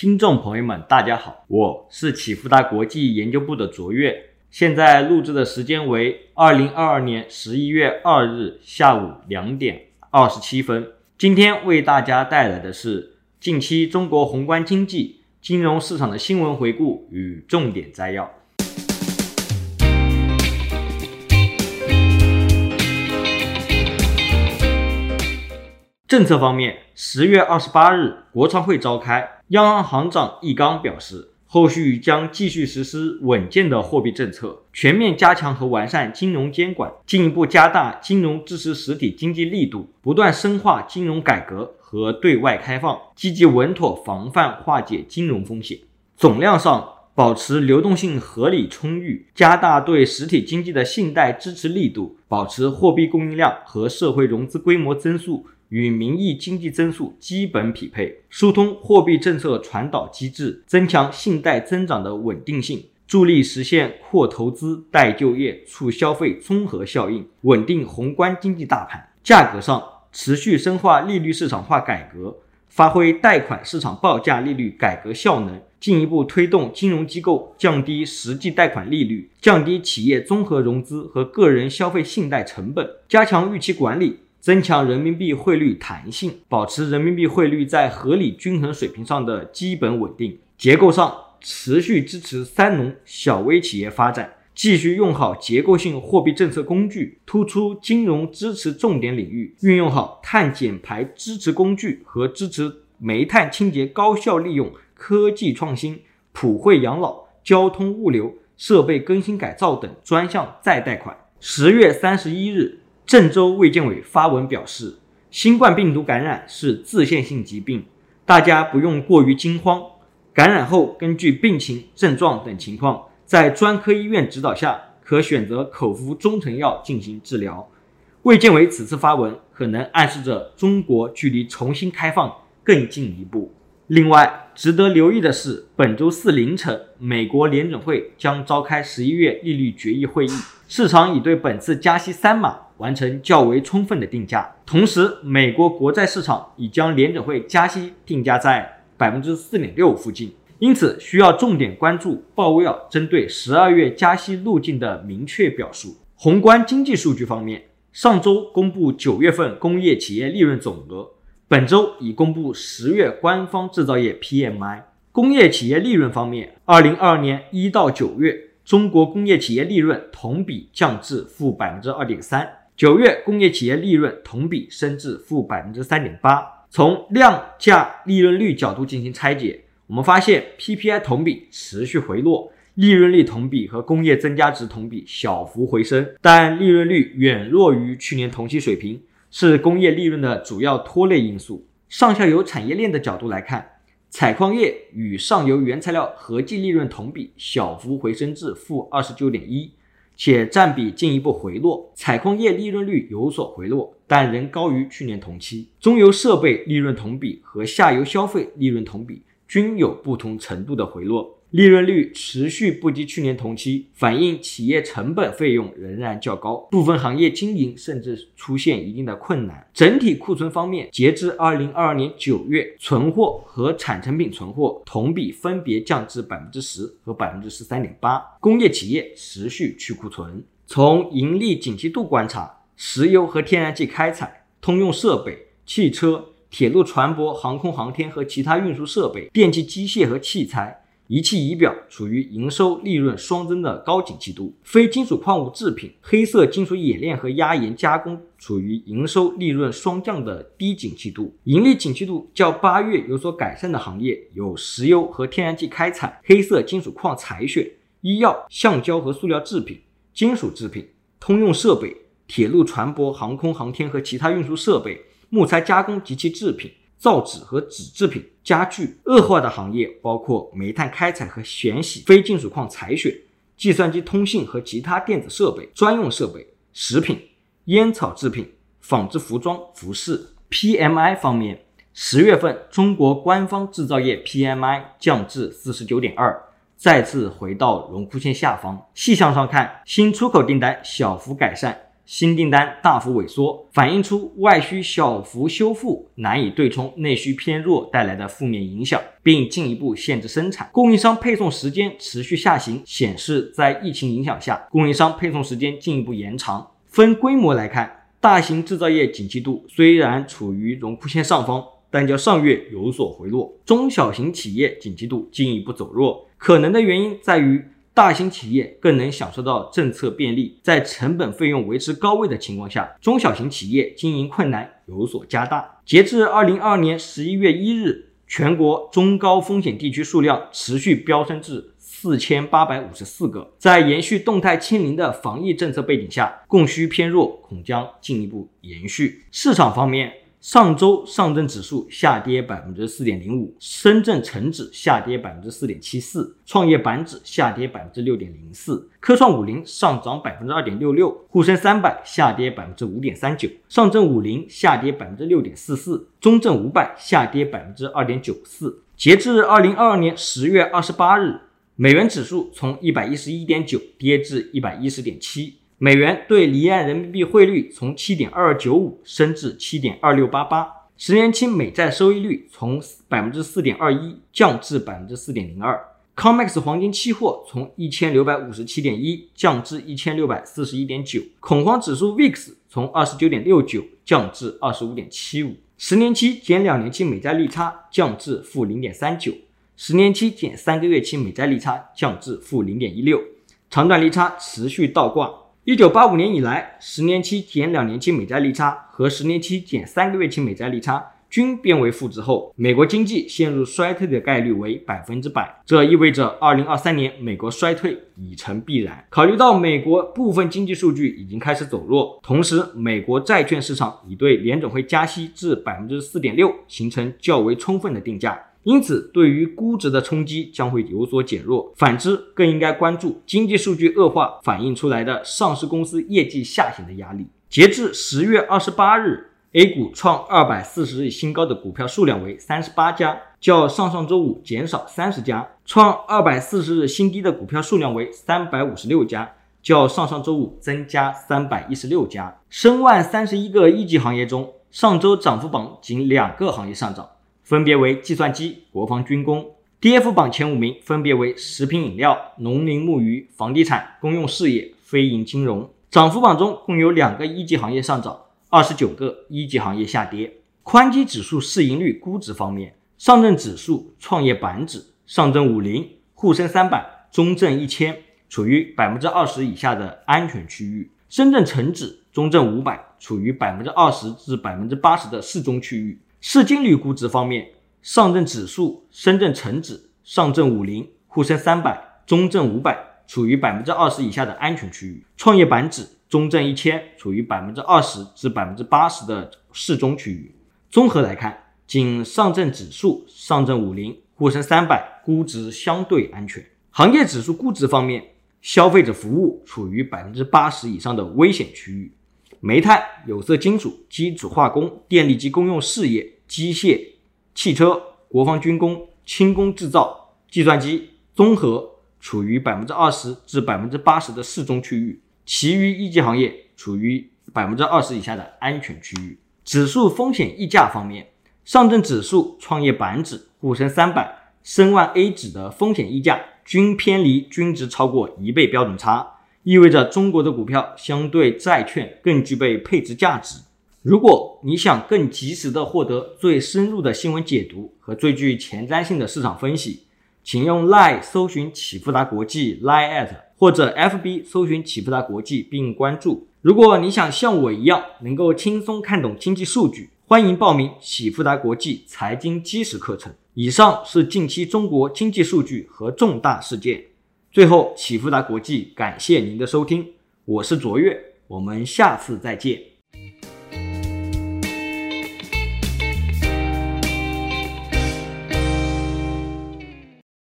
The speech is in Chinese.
听众朋友们，大家好，我是启福达国际研究部的卓越，现在录制的时间为二零二二年十一月二日下午两点二十七分。今天为大家带来的是近期中国宏观经济、金融市场的新闻回顾与重点摘要。政策方面，十月二十八日，国常会召开，央行行长易纲表示，后续将继续实施稳健的货币政策，全面加强和完善金融监管，进一步加大金融支持实体经济力度，不断深化金融改革和对外开放，积极稳妥防范化解金融风险。总量上，保持流动性合理充裕，加大对实体经济的信贷支持力度，保持货币供应量和社会融资规模增速。与名义经济增速基本匹配，疏通货币政策传导机制，增强信贷增长的稳定性，助力实现扩投资、带就业、促消费综合效应，稳定宏观经济大盘。价格上，持续深化利率市场化改革，发挥贷款市场报价利率改革效能，进一步推动金融机构降低实际贷款利率，降低企业综合融资和个人消费信贷成本，加强预期管理。增强人民币汇率弹性，保持人民币汇率在合理均衡水平上的基本稳定。结构上，持续支持三农小微企业发展，继续用好结构性货币政策工具，突出金融支持重点领域，运用好碳减排支持工具和支持煤炭清洁高效利用、科技创新、普惠养老、交通物流、设备更新改造等专项再贷款。十月三十一日。郑州卫健委发文表示，新冠病毒感染是自限性疾病，大家不用过于惊慌。感染后，根据病情、症状等情况，在专科医院指导下，可选择口服中成药进行治疗。卫健委此次发文，可能暗示着中国距离重新开放更进一步。另外，值得留意的是，本周四凌晨，美国联准会将召开十一月利率决议会议，市场已对本次加息三码。完成较为充分的定价，同时，美国国债市场已将联准会加息定价在百分之四点六附近，因此需要重点关注鲍威尔针对十二月加息路径的明确表述。宏观经济数据方面，上周公布九月份工业企业利润总额，本周已公布十月官方制造业 PMI。工业企业利润方面，二零二二年一到九月，中国工业企业利润同比降至负百分之二点三。九月工业企业利润同比升至负百分之三点八。从量价利润率角度进行拆解，我们发现 PPI 同比持续回落，利润率同比和工业增加值同比小幅回升，但利润率远弱于去年同期水平，是工业利润的主要拖累因素。上下游产业链的角度来看，采矿业与上游原材料合计利润同比小幅回升至负二十九点一。且占比进一步回落，采矿业利润率有所回落，但仍高于去年同期。中游设备利润同比和下游消费利润同比均有不同程度的回落。利润率持续不及去年同期，反映企业成本费用仍然较高，部分行业经营甚至出现一定的困难。整体库存方面，截至二零二二年九月，存货和产成品存货同比分别降至百分之十和百分之十三点八。工业企业持续去库存。从盈利景气度观察，石油和天然气开采、通用设备、汽车、铁路船舶、航空航天和其他运输设备、电气机械和器材。仪器仪表处于营收利润双增的高景气度，非金属矿物制品、黑色金属冶炼和压延加工处于营收利润双降的低景气度。盈利景气度较八月有所改善的行业有石油和天然气开采、黑色金属矿采选、医药、橡胶和塑料制品、金属制品、通用设备、铁路船舶、航空航天和其他运输设备、木材加工及其制品。造纸和纸制品、家具，恶化的行业包括煤炭开采和选洗、非金属矿采选、计算机通信和其他电子设备、专用设备、食品、烟草制品、纺织服装、服饰。PMI 方面，十月份中国官方制造业 PMI 降至四十九点二，再次回到荣枯线下方。细项上看，新出口订单小幅改善。新订单大幅萎缩，反映出外需小幅修复难以对冲内需偏弱带来的负面影响，并进一步限制生产。供应商配送时间持续下行，显示在疫情影响下，供应商配送时间进一步延长。分规模来看，大型制造业景气度虽然处于荣枯线上方，但较上月有所回落；中小型企业景气度进一步走弱，可能的原因在于。大型企业更能享受到政策便利，在成本费用维持高位的情况下，中小型企业经营困难有所加大。截至二零二二年十一月一日，全国中高风险地区数量持续飙升至四千八百五十四个。在延续动态清零的防疫政策背景下，供需偏弱恐将进一步延续。市场方面。上周上证指数下跌百分之四点零五，深圳成指下跌百分之四点七四，创业板指下跌百分之六点零四，科创五零上涨百分之二点六六，沪深三百下跌百分之五点三九，上证五零下跌百分之六点四四，中证五百下跌百分之二点九四。截至二零二二年十月二十八日，美元指数从一百一十一点九跌至一百一十点七。美元对离岸人民币汇率从七点二二九五升至七点二六八八，十年期美债收益率从百分之四点二一降至百分之四点零二。COMEX 黄金期货从一千六百五十七点一降至一千六百四十一点九。恐慌指数 VIX 从二十九点六九降至二十五点七五。十年期减两年期美债利差降至负零点三九，十年期减三个月期美债利差降至负零点一六，长短利差持续倒挂。一九八五年以来，十年期减两年期美债利差和十年期减三个月期美债利差均变为负值后，美国经济陷入衰退的概率为百分之百。这意味着二零二三年美国衰退已成必然。考虑到美国部分经济数据已经开始走弱，同时美国债券市场已对联准会加息至百分之四点六形成较为充分的定价。因此，对于估值的冲击将会有所减弱。反之，更应该关注经济数据恶化反映出来的上市公司业绩下行的压力。截至十月二十八日，A 股创二百四十日新高的股票数量为三十八家，较上上周五减少三十家；创二百四十日新低的股票数量为三百五十六家，较上上周五增加三百一十六家。申万三十一个一级行业中，上周涨幅榜仅两个行业上涨。分别为计算机、国防军工。跌幅榜前五名分别为食品饮料、农林牧渔、房地产、公用事业、非银金融。涨幅榜中共有两个一级行业上涨，二十九个一级行业下跌。宽基指数市盈率估值方面，上证指数、创业板指、上证五零、沪深三百、中证一千处于百分之二十以下的安全区域，深圳成指、中证五百处于百分之二十至百分之八十的适中区域。市净率估值方面，上证指数、深圳成指、上证五零、沪深三百、中证五百处于百分之二十以下的安全区域；创业板指、中证一千处于百分之二十至百分之八十的适中区域。综合来看，仅上证指数、上证五零、沪深三百估值相对安全。行业指数估值方面，消费者服务处于百分之八十以上的危险区域。煤炭、有色金属、基础化工、电力及公用事业、机械、汽车、国防军工、轻工制造、计算机、综合处于百分之二十至百分之八十的适中区域，其余一级行业处于百分之二十以下的安全区域。指数风险溢价方面，上证指数、创业板指、沪深三百、申万 A 指的风险溢价均偏离均值超过一倍标准差。意味着中国的股票相对债券更具备配置价值。如果你想更及时的获得最深入的新闻解读和最具前瞻性的市场分析，请用 Line 搜寻启富达国际 Line at 或者 FB 搜寻启富达国际并关注。如果你想像我一样能够轻松看懂经济数据，欢迎报名启富达国际财经基石课程。以上是近期中国经济数据和重大事件。最后，启福达国际感谢您的收听，我是卓越，我们下次再见。